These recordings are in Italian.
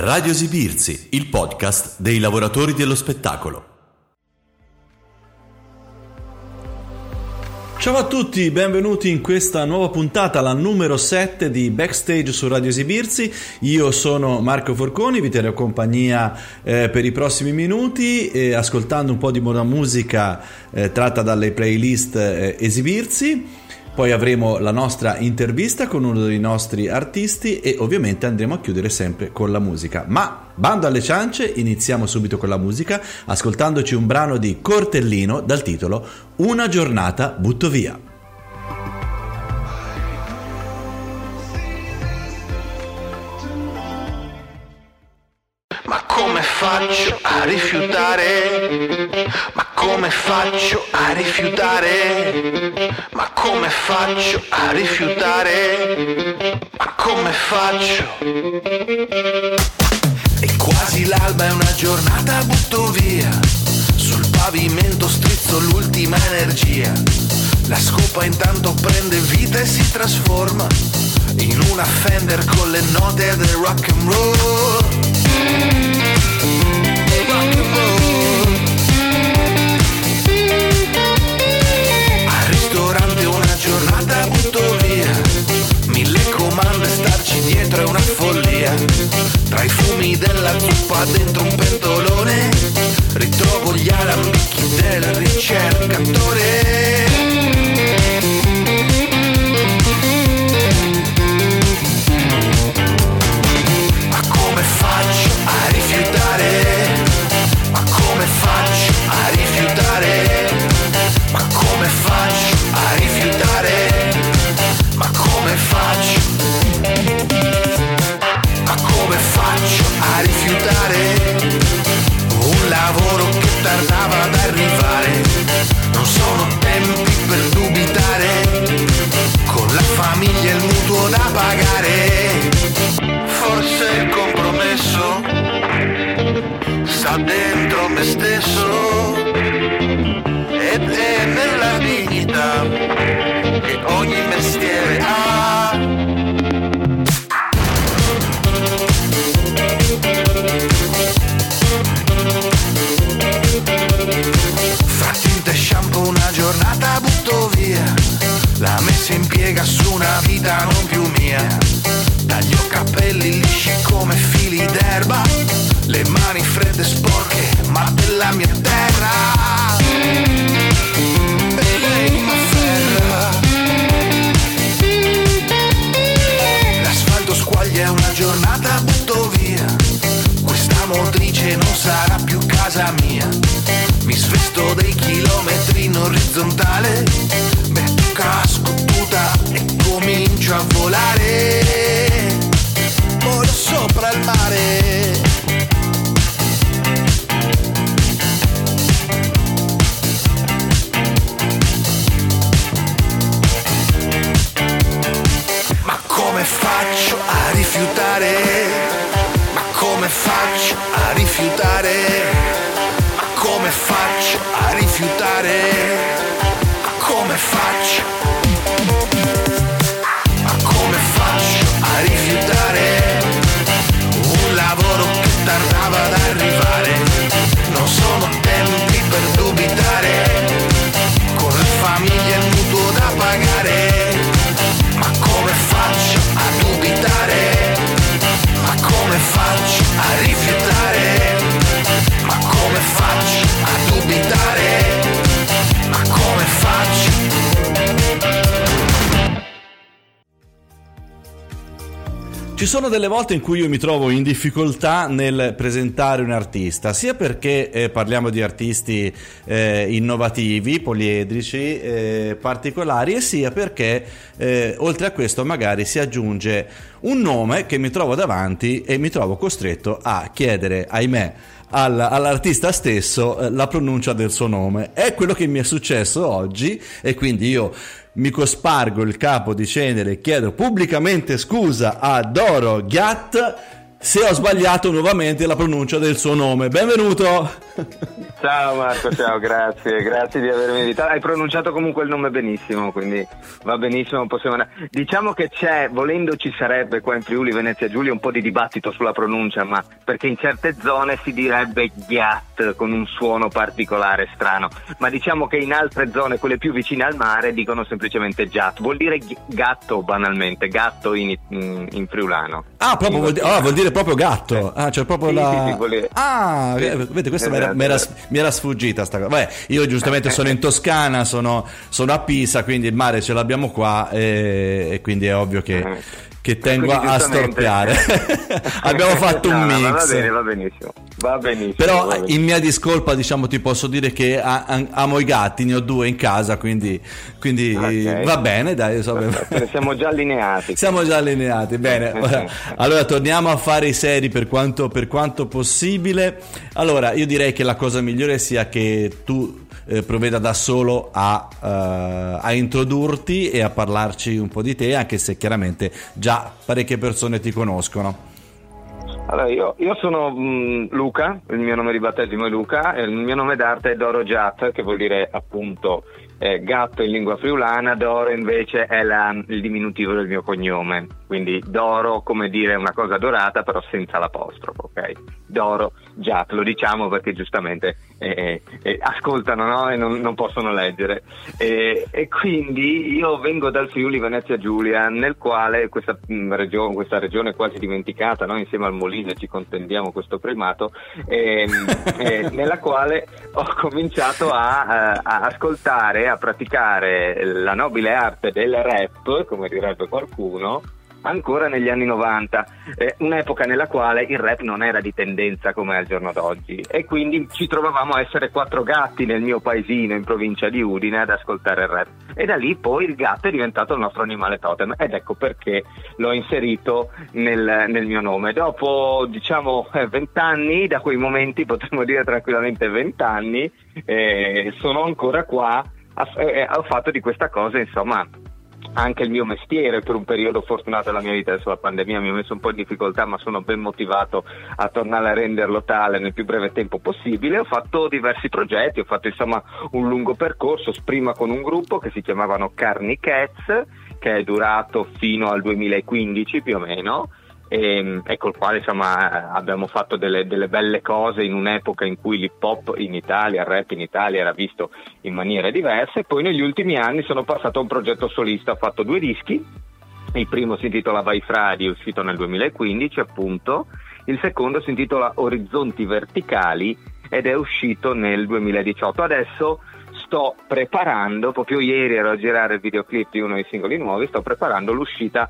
Radio Esibirsi, il podcast dei lavoratori dello spettacolo. Ciao a tutti, benvenuti in questa nuova puntata, la numero 7 di Backstage su Radio Esibirsi. Io sono Marco Forconi, vi terrò compagnia eh, per i prossimi minuti eh, ascoltando un po' di buona musica eh, tratta dalle playlist eh, Esibirsi. Poi avremo la nostra intervista con uno dei nostri artisti e ovviamente andremo a chiudere sempre con la musica. Ma bando alle ciance, iniziamo subito con la musica ascoltandoci un brano di Cortellino dal titolo Una giornata butto via. Ma come faccio a rifiutare? Come faccio a rifiutare? Ma come faccio a rifiutare? Ma come faccio? È quasi l'alba, è una giornata, butto via. Sul pavimento strizzo l'ultima energia. La scopa intanto prende vita e si trasforma in una Fender con le note del rock and roll. Rock and roll. Follia. Tra i fumi della zuppa dentro un pentolone, ritrovo gli alambicchi del ricercatore. Mani fredde e sporche ma della mia terra. E lei m'afferra L'asfalto squaglia una giornata butto via. Questa motrice non sarà più casa mia. Mi svesto dei chilometri in orizzontale. Metto casco, tuta e comincio a volare. Volo sopra il mare Ci sono delle volte in cui io mi trovo in difficoltà nel presentare un artista, sia perché eh, parliamo di artisti eh, innovativi, poliedrici, eh, particolari, e sia perché eh, oltre a questo magari si aggiunge un nome che mi trovo davanti e mi trovo costretto a chiedere, ahimè, al- all'artista stesso eh, la pronuncia del suo nome. È quello che mi è successo oggi e quindi io mi cospargo il capo di cenere e chiedo pubblicamente scusa a Doro Ghiat se ho sbagliato nuovamente la pronuncia del suo nome. Benvenuto! Ciao Marco, ciao, grazie, grazie di avermi invitato. Hai pronunciato comunque il nome benissimo, quindi va benissimo, possiamo. Diciamo che c'è, volendo ci sarebbe qua in Friuli, Venezia Giulia un po' di dibattito sulla pronuncia, ma perché in certe zone si direbbe ghiat con un suono particolare strano, ma diciamo che in altre zone, quelle più vicine al mare, dicono semplicemente giat, vuol dire gatto banalmente, gatto in, in, in friulano. Ah, proprio vuol, ah, vuol dire proprio gatto. Ah, c'è proprio Sì, la. sì, sì, dire- Ah, vedete, questa Esatto. mi, era, mi era- sfuggita sta cosa. Vabbè, io giustamente sono in Toscana, sono, sono a Pisa, quindi il mare ce l'abbiamo qua e, e quindi è ovvio che, Eh. Che tengo Quindi, a storpiare. Abbiamo fatto un No, no, mix. Va bene, va benissimo. Va benissimo. Però va benissimo. in mia discolpa, diciamo, ti posso dire che a- a- amo i gatti, ne ho due in casa, quindi, quindi Ok. va bene, dai. Perfetto, Siamo già allineati. Siamo già allineati, bene. Ora, Allora torniamo a fare i seri per quanto, per quanto possibile. Allora, io direi che la cosa migliore sia che tu eh, provveda da solo a, eh, a introdurti e a parlarci un po' di te, anche se chiaramente già parecchie persone ti conoscono. Allora, io, io sono mh, Luca, il mio nome di battesimo è Luca, il mio nome d'arte è Doro Giat, che vuol dire appunto eh, gatto in lingua friulana, Doro invece è la- il diminutivo del mio cognome, quindi Doro come dire una cosa dorata però senza l'apostrofo, ok? Doro Giat, lo diciamo perché giustamente eh, eh, ascoltano no? e non, non possono leggere. E, e quindi io vengo dal Friuli Venezia Giulia, nel quale questa, mh, regione, questa regione quasi dimenticata, no? insieme al Molise ci contendiamo questo primato, ehm, eh, nella quale ho cominciato a, eh, a ascoltare, a praticare la nobile arte del rap, come direbbe qualcuno, ancora negli anni 90, eh, un'epoca nella quale il rap non era di tendenza come è al giorno d'oggi. E quindi ci trovavamo a essere quattro gatti nel mio paesino in provincia di Udine ad ascoltare il rap. E da lì poi il gatto è diventato il nostro animale totem. Ed ecco perché l'ho inserito nel, nel mio nome. Dopo diciamo eh, vent'anni, da quei momenti potremmo dire tranquillamente vent'anni, eh, sono ancora qua, eh, ho fatto di questa cosa insomma anche il mio mestiere per un periodo fortunato della mia vita, adesso la pandemia mi ha messo un po' in difficoltà ma sono ben motivato a tornare a renderlo tale nel più breve tempo possibile, ho fatto diversi progetti, ho fatto insomma un lungo percorso, prima con un gruppo che si chiamavano Carni Cats che è durato fino al 2015 più o meno e, e col quale insomma abbiamo fatto delle, delle belle cose in un'epoca in cui l'hip hop in Italia, il rap in Italia era visto in maniere diverse. Poi negli ultimi anni sono passato a un progetto solista, ho fatto due dischi. Il primo si intitola Vai Fradi, uscito nel 2015 appunto, il secondo si intitola Orizzonti Verticali ed è uscito nel 2018. Adesso sto preparando, proprio ieri ero a girare il videoclip di uno dei singoli nuovi, sto preparando l'uscita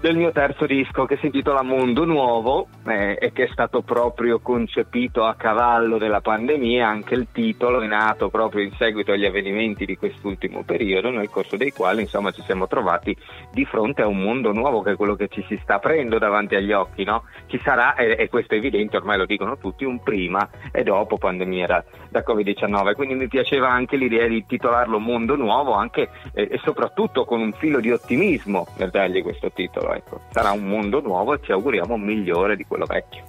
del mio terzo disco che si intitola Mondo Nuovo eh, e che è stato proprio concepito a cavallo della pandemia, anche il titolo è nato proprio in seguito agli avvenimenti di quest'ultimo periodo nel corso dei quali insomma ci siamo trovati di fronte a un mondo nuovo che è quello che ci si sta aprendo davanti agli occhi, no? Ci sarà, e, e questo è evidente, ormai lo dicono tutti, un prima e dopo pandemia da, da Covid-19, quindi mi piaceva anche l'idea di titolarlo Mondo Nuovo anche eh, e soprattutto con un filo di ottimismo nel dargli questo titolo, ecco. Sarà un mondo nuovo e ci auguriamo migliore di quello vecchio.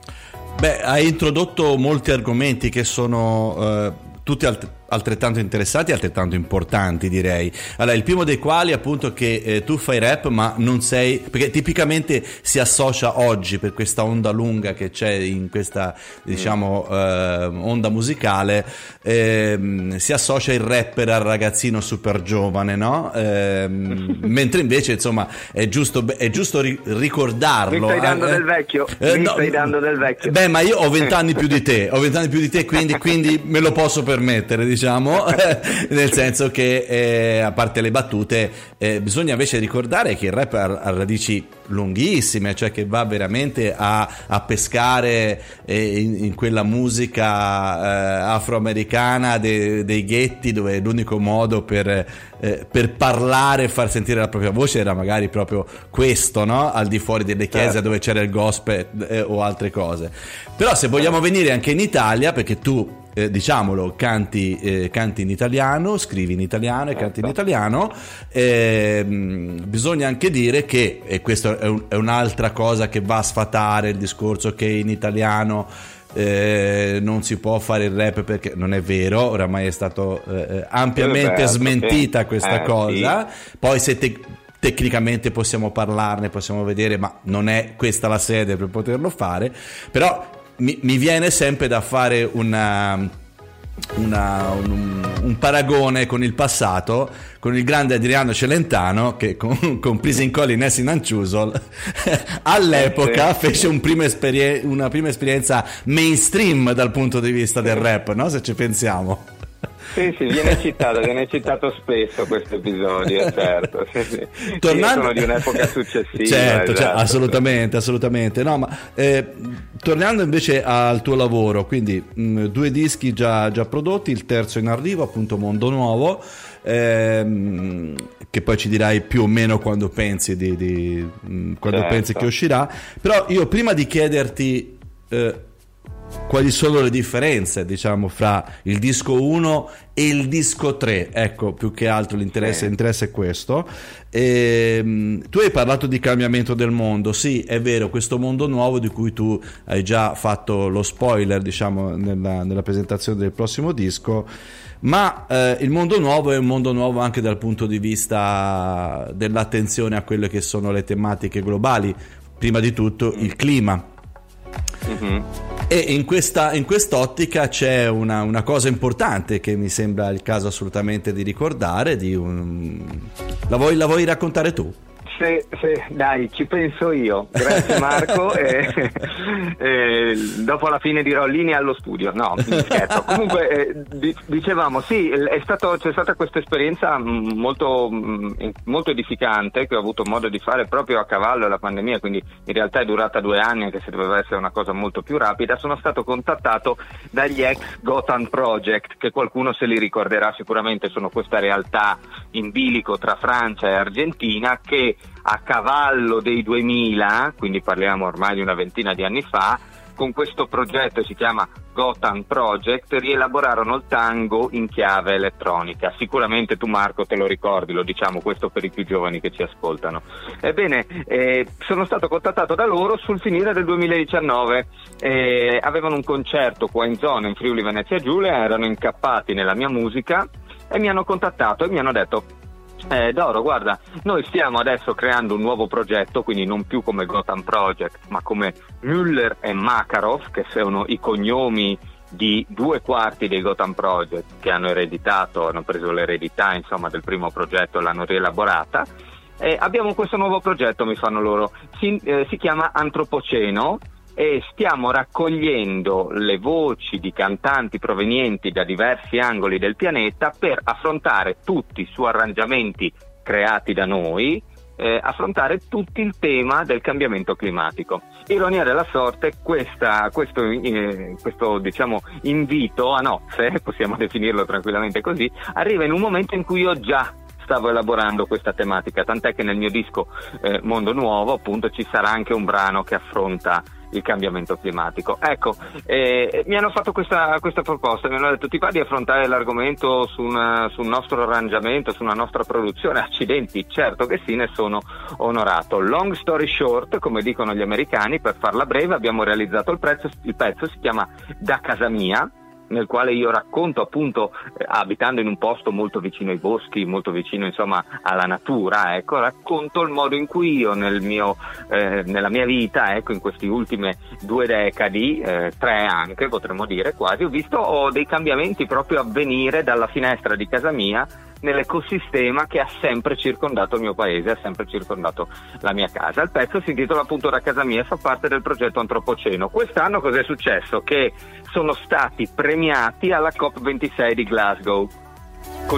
Beh, hai introdotto molti argomenti che sono eh, tutti alt- altrettanto interessanti e altrettanto importanti, direi. Allora, il primo dei quali, appunto, che eh, tu fai rap, ma non sei. perché tipicamente si associa oggi per questa onda lunga che c'è in questa, diciamo, eh, onda musicale, ehm, si associa il rapper al ragazzino super giovane, no? Ehm, mentre invece, insomma, è giusto, è giusto ri- ricordarlo. Mi stai dando eh, del vecchio, eh, mi no, stai dando del vecchio. Beh, ma io ho vent'anni più di te, ho vent'anni più di te, quindi, quindi me lo posso permettere, diciamo, nel senso che eh, a parte le battute, eh, bisogna invece ricordare che il rap ha, ha radici lunghissime, cioè che va veramente a, a pescare eh, in, in quella musica eh, afroamericana de- dei ghetti dove l'unico modo per, eh, per parlare e far sentire la propria voce era magari proprio questo, no? Al di fuori delle chiese Certo. dove c'era il gospel eh, o altre cose. Però se vogliamo venire anche in Italia, perché tu eh, diciamolo, canti, eh, canti, in italiano, scrivi in italiano e canti in certo. italiano. Eh, bisogna anche dire che, e questa è, un, è, un'altra cosa che va a sfatare il discorso che in italiano eh, non si può fare il rap perché non è vero, oramai è stato eh, ampiamente smentita questa cosa. Sì. Poi se te, tecnicamente possiamo parlarne, possiamo vedere, ma non è questa la sede per poterlo fare. Però mi, mi viene sempre da fare una, una, un, un, paragone con il passato, con il grande Adriano Celentano che con, con Call in Essin Anciusol all'epoca fece un prima esperien- una prima esperienza mainstream dal punto di vista del rap, no? se ci pensiamo. Sì, sì, viene citato, viene citato spesso questo episodio, certo. Sì, sì. Tornando... sono di un'epoca successiva. Certo, cioè, esatto. cioè, assolutamente, assolutamente. No, ma eh, tornando invece al tuo lavoro, quindi mh, mm, due dischi già, già, prodotti, il terzo in arrivo, appunto Mondo Nuovo. Ehm, che poi ci dirai più o meno quando pensi, di, di, mh, mm, quando certo. pensi che uscirà. Però io prima di chiederti eh, quali sono le differenze, diciamo, fra il disco 1 e il disco 3. Ecco, più che altro l'interesse, l'interesse è questo. E, ehm, tu hai parlato di cambiamento del mondo, sì, è vero, questo mondo nuovo di cui tu hai già fatto lo spoiler, diciamo, nella, nella presentazione del prossimo disco. Ma eh, il mondo nuovo è un mondo nuovo anche dal punto di vista dell'attenzione a quelle che sono le tematiche globali, prima di tutto il clima. Mm-hmm. E in, questa, in quest'ottica c'è una, una, cosa importante che mi sembra il caso assolutamente di ricordare. Di un... la, vuoi, la vuoi raccontare tu? Sì, sì, dai, ci penso io. Grazie Marco. e, e, dopo la fine dirò linea allo studio. No, scherzo. Comunque, eh, dicevamo, sì, stato, c'è stata questa esperienza mm, molto, mm, molto, edificante che ho avuto modo di fare proprio a cavallo della pandemia, quindi in realtà è durata due anni, anche se doveva essere una cosa molto più rapida. Sono stato contattato dagli ex Gotham Project, che qualcuno se li ricorderà sicuramente, sono questa realtà in bilico tra Francia e Argentina che a cavallo dei 2000, quindi parliamo ormai di una ventina di anni fa, con questo progetto si chiama Gotham Project rielaborarono il tango in chiave elettronica. Sicuramente tu Marco te lo ricordi, lo diciamo questo per i più giovani che ci ascoltano. Ebbene, eh, sono stato contattato da loro sul finire del 2019. Eh, avevano un concerto qua in zona in Friuli Venezia Giulia, erano incappati nella mia musica e mi hanno contattato e mi hanno detto eh, Doro, guarda, noi stiamo adesso creando un nuovo progetto, quindi non più come Gotham Project, ma come Müller e Makarov, che sono i cognomi di due quarti dei Gotham Project che hanno ereditato, hanno preso l'eredità insomma, del primo progetto e l'hanno rielaborata. Eh, abbiamo questo nuovo progetto, mi fanno loro, si, eh, si chiama Antropoceno e stiamo raccogliendo le voci di cantanti provenienti da diversi angoli del pianeta per affrontare tutti su arrangiamenti creati da noi, eh, affrontare tutto il tema del cambiamento climatico. Ironia della sorte, questa, questo, eh, questo diciamo, invito a nozze, possiamo definirlo tranquillamente così, arriva in un momento in cui io già stavo elaborando questa tematica, tant'è che nel mio disco eh, Mondo Nuovo appunto ci sarà anche un brano che affronta il cambiamento climatico. Ecco, eh, mi hanno fatto questa, questa, proposta, mi hanno detto ti va di affrontare l'argomento su, una, su, nostro arrangiamento, su una nostra produzione? Accidenti, certo che sì, ne sono onorato. Long story short, come dicono gli americani, per farla breve abbiamo realizzato il, prezzo, il pezzo, si chiama Da casa mia nel quale io racconto appunto eh, abitando in un posto molto vicino ai boschi, molto vicino insomma alla natura, ecco, racconto il modo in cui io nel mio, eh, nella mia vita, ecco, in queste ultime due decadi, eh, tre anche potremmo dire quasi, ho visto ho dei cambiamenti proprio avvenire dalla finestra di casa mia nell'ecosistema che ha sempre circondato il mio paese, ha sempre circondato la mia casa. Il pezzo si intitola appunto Da casa mia fa parte del progetto Antropoceno. Quest'anno cos'è successo? Che sono stati premiati alla COP26 di Glasgow.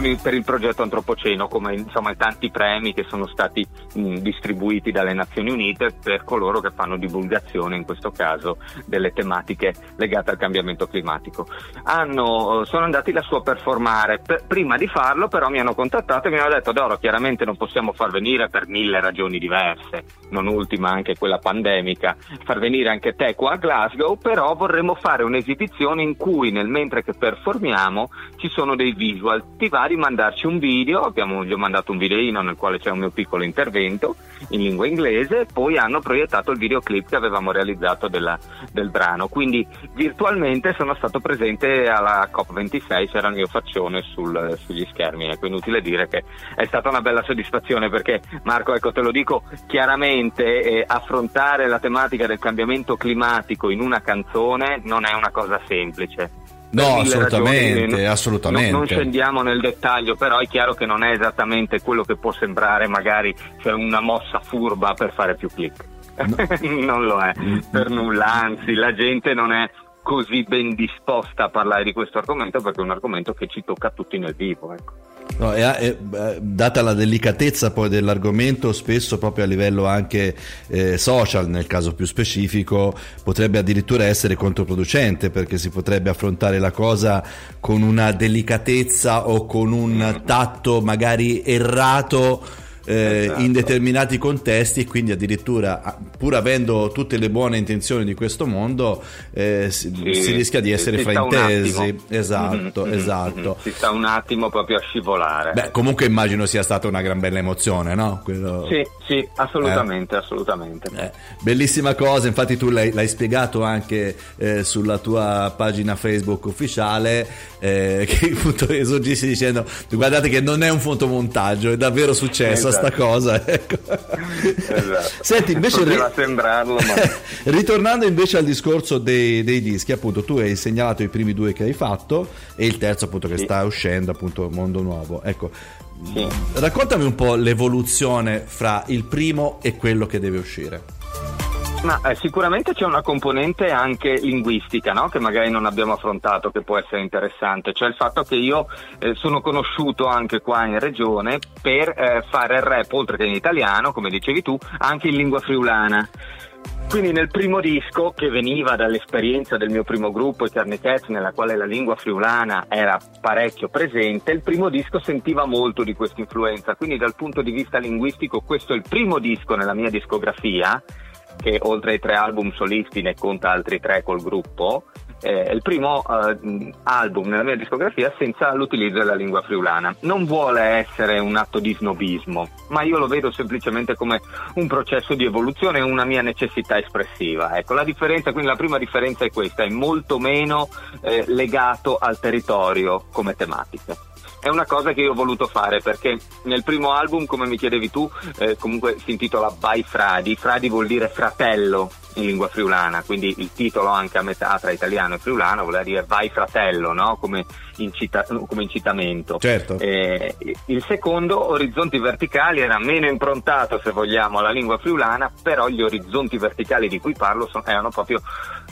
Il, per il progetto Antropoceno, come insomma i tanti premi che sono stati mh, distribuiti dalle Nazioni Unite per coloro che fanno divulgazione, in questo caso, delle tematiche legate al cambiamento climatico. Hanno, sono andati lassù a performare, per, prima di farlo però mi hanno contattato e mi hanno detto Doro, chiaramente non possiamo far venire per mille ragioni diverse, non ultima anche quella pandemica, far venire anche te qua a Glasgow, però vorremmo fare un'esibizione in cui nel mentre che performiamo ci sono dei visual, ti va di mandarci un video, abbiamo, gli ho mandato un videino nel quale c'è un mio piccolo intervento in lingua inglese, poi hanno proiettato il videoclip che avevamo realizzato della, del brano, quindi virtualmente sono stato presente alla COP26, c'era il mio faccione sul, sugli schermi, ecco inutile dire che è stata una bella soddisfazione perché Marco ecco te lo dico chiaramente eh, affrontare la tematica del cambiamento climatico in una canzone non è una cosa semplice No, assolutamente, ragioni, assolutamente. Non, non, scendiamo nel dettaglio, però è chiaro che non è esattamente quello che può sembrare magari cioè una mossa furba per fare più click. No. non lo è, mm. per nulla, anzi la gente non è così ben disposta a parlare di questo argomento perché è un argomento che ci tocca a tutti nel vivo. Ecco. No, è, è, data la delicatezza poi dell'argomento, spesso proprio a livello anche eh, social, nel caso più specifico, potrebbe addirittura essere controproducente perché si potrebbe affrontare la cosa con una delicatezza o con un tatto magari errato eh, esatto. in determinati contesti e quindi addirittura pur avendo tutte le buone intenzioni di questo mondo eh, si, sì, si, rischia di essere fraintesi esatto mm-hmm, esatto mm-hmm. si sta un attimo proprio a scivolare beh comunque immagino sia stata una gran bella emozione no? Quello... sì sì assolutamente eh. assolutamente eh, bellissima cosa infatti tu l'hai, l'hai spiegato anche eh, sulla tua pagina facebook ufficiale eh, che appunto esorgissi dicendo guardate che non è un fotomontaggio è davvero successo esatto. sta cosa. Ecco. Esatto. Senti, invece ri- sembrarlo, ma... ritornando invece al discorso dei, dei, dischi, appunto, tu hai segnalato i primi due che hai fatto e il terzo appunto che sì. sta uscendo, appunto, Mondo Nuovo. Ecco. Sì. Raccontami un po' l'evoluzione fra il primo e quello che deve uscire. Ma eh, sicuramente c'è una componente anche linguistica, no? che magari non abbiamo affrontato, che può essere interessante, cioè il fatto che io eh, sono conosciuto anche qua in regione per eh, fare il rap, oltre che in italiano, come dicevi tu, anche in lingua friulana. Quindi nel primo disco, che veniva dall'esperienza del mio primo gruppo, i Carnetets, nella quale la lingua friulana era parecchio presente, il primo disco sentiva molto di questa influenza. Quindi dal punto di vista linguistico questo è il primo disco nella mia discografia che oltre ai tre album solisti ne conta altri tre col gruppo, eh, è il primo eh, album nella mia discografia senza l'utilizzo della lingua friulana. Non vuole essere un atto di snobismo, ma io lo vedo semplicemente come un processo di evoluzione una mia necessità espressiva. Ecco, la differenza, quindi la prima differenza è questa, è molto meno eh, legato al territorio come tematica è una cosa che io ho voluto fare perché nel primo album, come mi chiedevi tu, eh, comunque si intitola By Fradi. Fradi vuol dire fratello in lingua friulana, quindi il titolo anche a metà tra italiano e friulano vuol dire vai fratello, no? come, incita- come, incitamento. Certo. Eh, il secondo, Orizzonti Verticali, era meno improntato, se vogliamo, alla lingua friulana, però gli orizzonti verticali di cui parlo sono, erano proprio,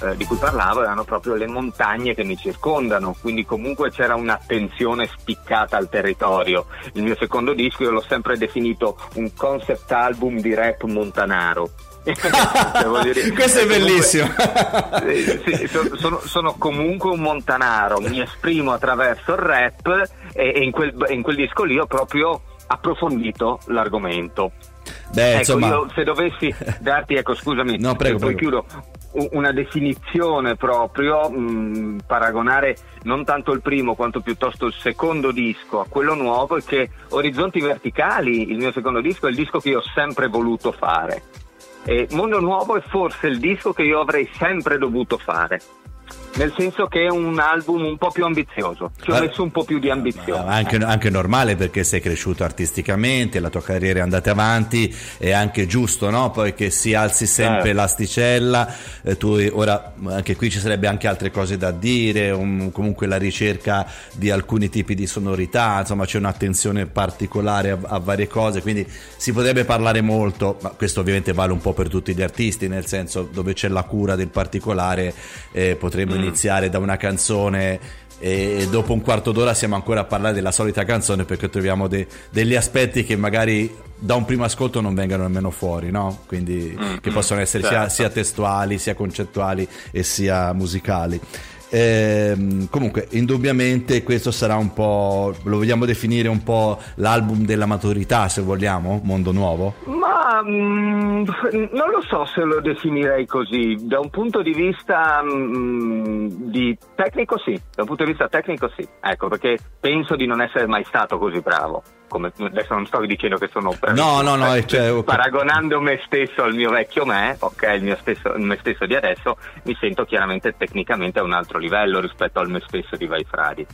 eh, di cui parlavo erano proprio le montagne che mi circondano, quindi comunque c'era un'attenzione spiccata al territorio. Il mio secondo disco io l'ho sempre definito un concept album di rap montanaro dire, Questo è bellissimo. Comunque, sì, sì, sono, sono, comunque un montanaro, mi esprimo attraverso il rap e, e in, quel, in, quel, disco lì ho proprio approfondito l'argomento. Beh, ecco, insomma... io se dovessi darti, ecco scusami, no, prego, poi prego. chiudo, una definizione proprio, mh, paragonare non tanto il primo quanto piuttosto il secondo disco a quello nuovo è che Orizzonti Verticali, il mio secondo disco, è il disco che io ho sempre voluto fare. E Mondo Nuovo è forse il disco che io avrei sempre dovuto fare nel senso che è un album un po' più ambizioso, ci ho messo un po' più di ambizione. Anche, anche, normale perché sei cresciuto artisticamente, la tua carriera è andata avanti, è anche giusto no? Poi che si alzi sempre eh. l'asticella, eh, tu ora anche qui ci sarebbe anche altre cose da dire, un, comunque la ricerca di alcuni tipi di sonorità, insomma c'è un'attenzione particolare a, a, varie cose, quindi si potrebbe parlare molto, ma questo ovviamente vale un po' per tutti gli artisti, nel senso dove c'è la cura del particolare eh, potremmo mm iniziare da una canzone e dopo un quarto d'ora siamo ancora a parlare della solita canzone perché troviamo de- degli aspetti che magari da un primo ascolto non vengano nemmeno fuori, no? Quindi mm, che possono essere certo. sia, sia testuali, sia concettuali e sia musicali. Eh, comunque, indubbiamente questo sarà un po', lo vogliamo definire un po' l'album della maturità, se vogliamo, Mondo Nuovo? Ma mh, mm, non lo so se lo definirei così. Da un punto di vista mh, mm, di tecnico sì, da un punto di vista tecnico sì. Ecco, perché penso di non essere mai stato così bravo come, adesso non sto dicendo che sono no, no, no, cioè, okay. paragonando me stesso al mio vecchio me, ok, il mio stesso, il me stesso di adesso, mi sento chiaramente tecnicamente a un altro livello rispetto al me stesso di Vai Fradi.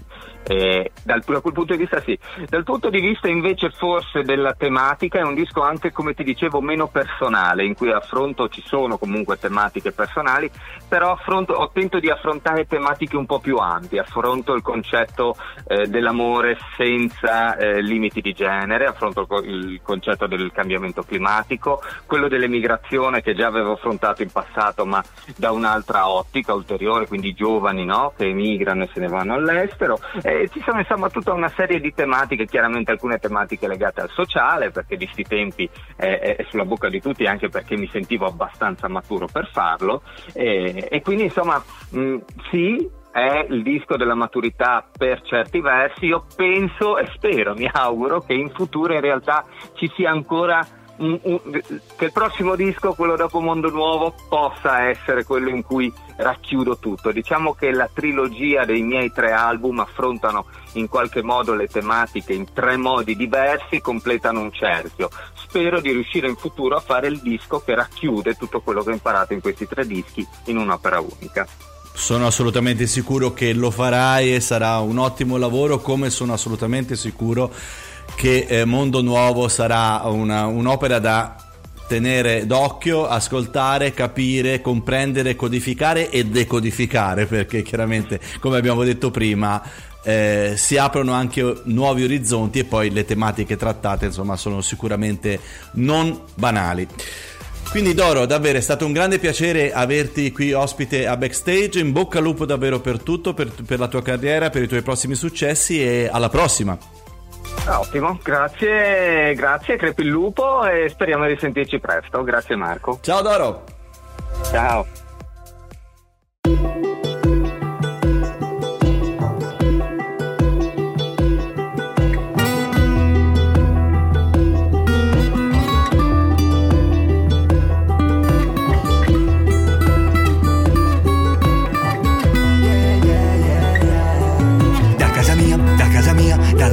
Eh, dal, da quel punto di vista sì. Dal punto di vista invece forse della tematica è un disco anche, come ti dicevo, meno personale, in cui affronto, ci sono comunque tematiche personali, però affronto, ho tento di affrontare tematiche un po' più ampie, affronto il concetto eh, dell'amore senza eh, limiti di genere, affronto il concetto del cambiamento climatico, quello dell'emigrazione che già avevo affrontato in passato ma da un'altra ottica ulteriore, quindi giovani no? che emigrano e se ne vanno all'estero. E ci sono insomma tutta una serie di tematiche, chiaramente alcune tematiche legate al sociale, perché di questi tempi è, è, sulla bocca di tutti anche perché mi sentivo abbastanza maturo per farlo. E, e quindi insomma mh, sì, è il disco della maturità per certi versi. Io penso e spero, mi auguro che in futuro in realtà ci sia ancora un, un, che il prossimo disco, quello dopo Mondo Nuovo, possa essere quello in cui racchiudo tutto. Diciamo che la trilogia dei miei tre album affrontano in qualche modo le tematiche in tre modi diversi, completano un cerchio. Spero di riuscire in futuro a fare il disco che racchiude tutto quello che ho imparato in questi tre dischi in un'opera unica. Sono assolutamente sicuro che lo farai e sarà un ottimo lavoro, come sono assolutamente sicuro che eh, Mondo Nuovo sarà una, un'opera da tenere d'occhio, ascoltare, capire, comprendere, codificare e decodificare, perché chiaramente, come abbiamo detto prima, eh, si aprono anche nuovi orizzonti e poi le tematiche trattate, insomma, sono sicuramente non banali. Quindi Doro, davvero è stato un grande piacere averti qui ospite a Backstage, in bocca al lupo davvero per tutto, per, per la tua carriera, per i tuoi prossimi successi e alla prossima. Ah, ottimo, grazie, grazie, crepi il lupo e speriamo di sentirci presto. Grazie Marco. Ciao Doro. Ciao.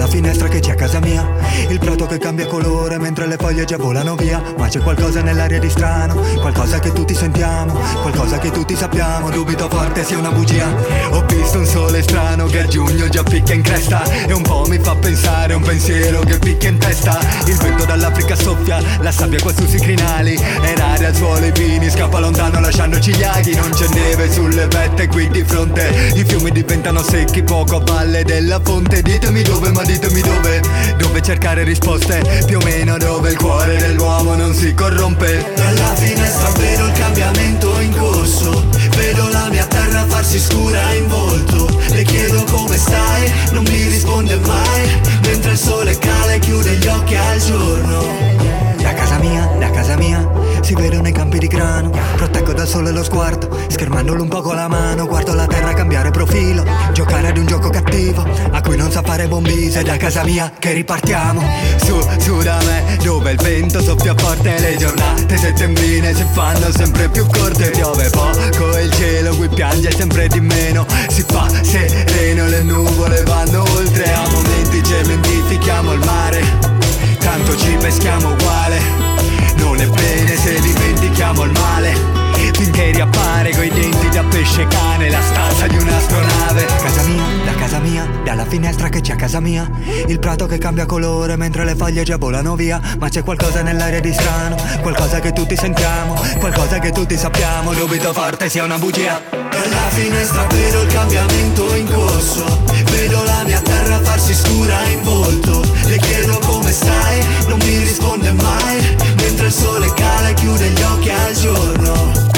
Finestra che c'è a casa mia Il prato che cambia colore mentre le foglie già volano via. Ma c'è qualcosa nell'aria di strano Qualcosa che tutti sentiamo Qualcosa che tutti sappiamo. Dubito forte sia una bugia. Ho visto un sole strano che a giugno già picchia in cresta. E un po' mi fa pensare un pensiero che picchia in testa. Il vento dall'Africa soffia La sabbia qua sui crinali. E l'aria al suolo i pini Scappa lontano lasciandoci gli aghi. Non c'è neve sulle vette qui di fronte. I fiumi diventano secchi poco a valle della fonte. Ditemi dove ma ditemi ditemi dove, dove cercare risposte. Più o meno dove il cuore dell'uomo non si corrompe. Dalla finestra vedo il cambiamento in corso. Vedo la mia terra farsi scura in volto. Le chiedo come stai, non mi risponde mai. Mentre Dal sole lo sguardo, schermandolo un po' con la mano Guardo la terra cambiare profilo, giocare ad un gioco cattivo A cui non sa fare bombise, da casa mia che ripartiamo. Su, su da me, dove il vento soffia forte Le giornate settembrine si fanno sempre più corte Piove poco e il cielo qui piange sempre di meno Si fa sereno, le nuvole vanno oltre A momenti cementifichiamo il mare tanto ci peschiamo uguale Non è bene se dimentichiamo il male Finché riappare coi denti da pesce cane? La stanza di un'astronave. Casa mia, da casa mia, dalla finestra che c'è a casa mia. Il prato che cambia colore mentre le foglie già volano via. Ma c'è qualcosa nell'aria di strano Qualcosa che tutti sentiamo Qualcosa che tutti sappiamo. Dubito forte sia una bugia. Dalla finestra vedo il cambiamento in corso. Vedo la mia terra farsi scura in volto. Le chiedo come stai, non mi risponde mai. Mentre il sole cala e chiude gli occhi al giorno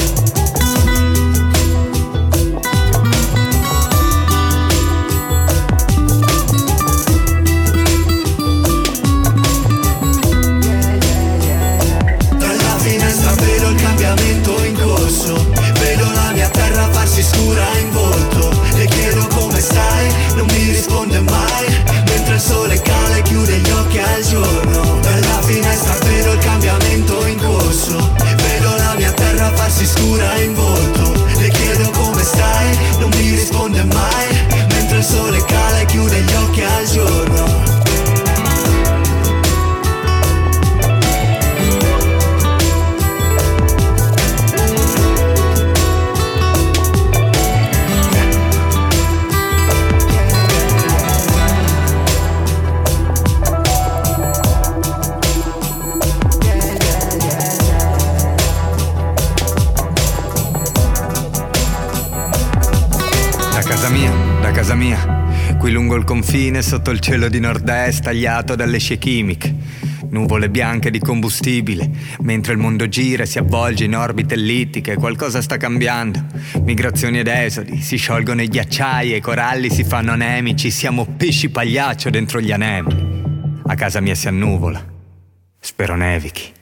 fessura in volto. Le chiedo come stai, non mi risponde mai. Mentre il sole cala e chiude gli occhi al giorno. Il confine, sotto il cielo di nord-est, tagliato dalle scie chimiche. Nuvole bianche di combustibile, mentre il mondo gira e si avvolge in orbite ellittiche, qualcosa sta cambiando. Migrazioni ed esodi, si sciolgono i ghiacciai e i coralli si fanno anemici, siamo pesci pagliaccio dentro gli anemi. A casa mia si annuvola. Spero nevichi.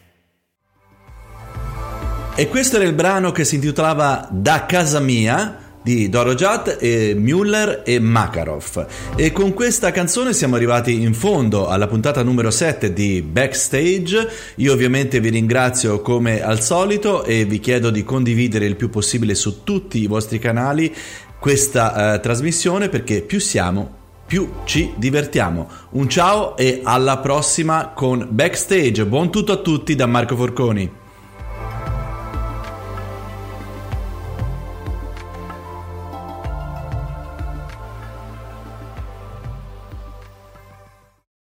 E questo era il brano che si intitolava Da casa mia di Dorojat e Müller e Makarov. E con questa canzone siamo arrivati in fondo alla puntata numero 7 di Backstage. Io ovviamente vi ringrazio come al solito e vi chiedo di condividere il più possibile su tutti i vostri canali questa uh, trasmissione perché più siamo più ci divertiamo. Un ciao e alla prossima con Backstage. Buon tutto a tutti da Marco Forconi.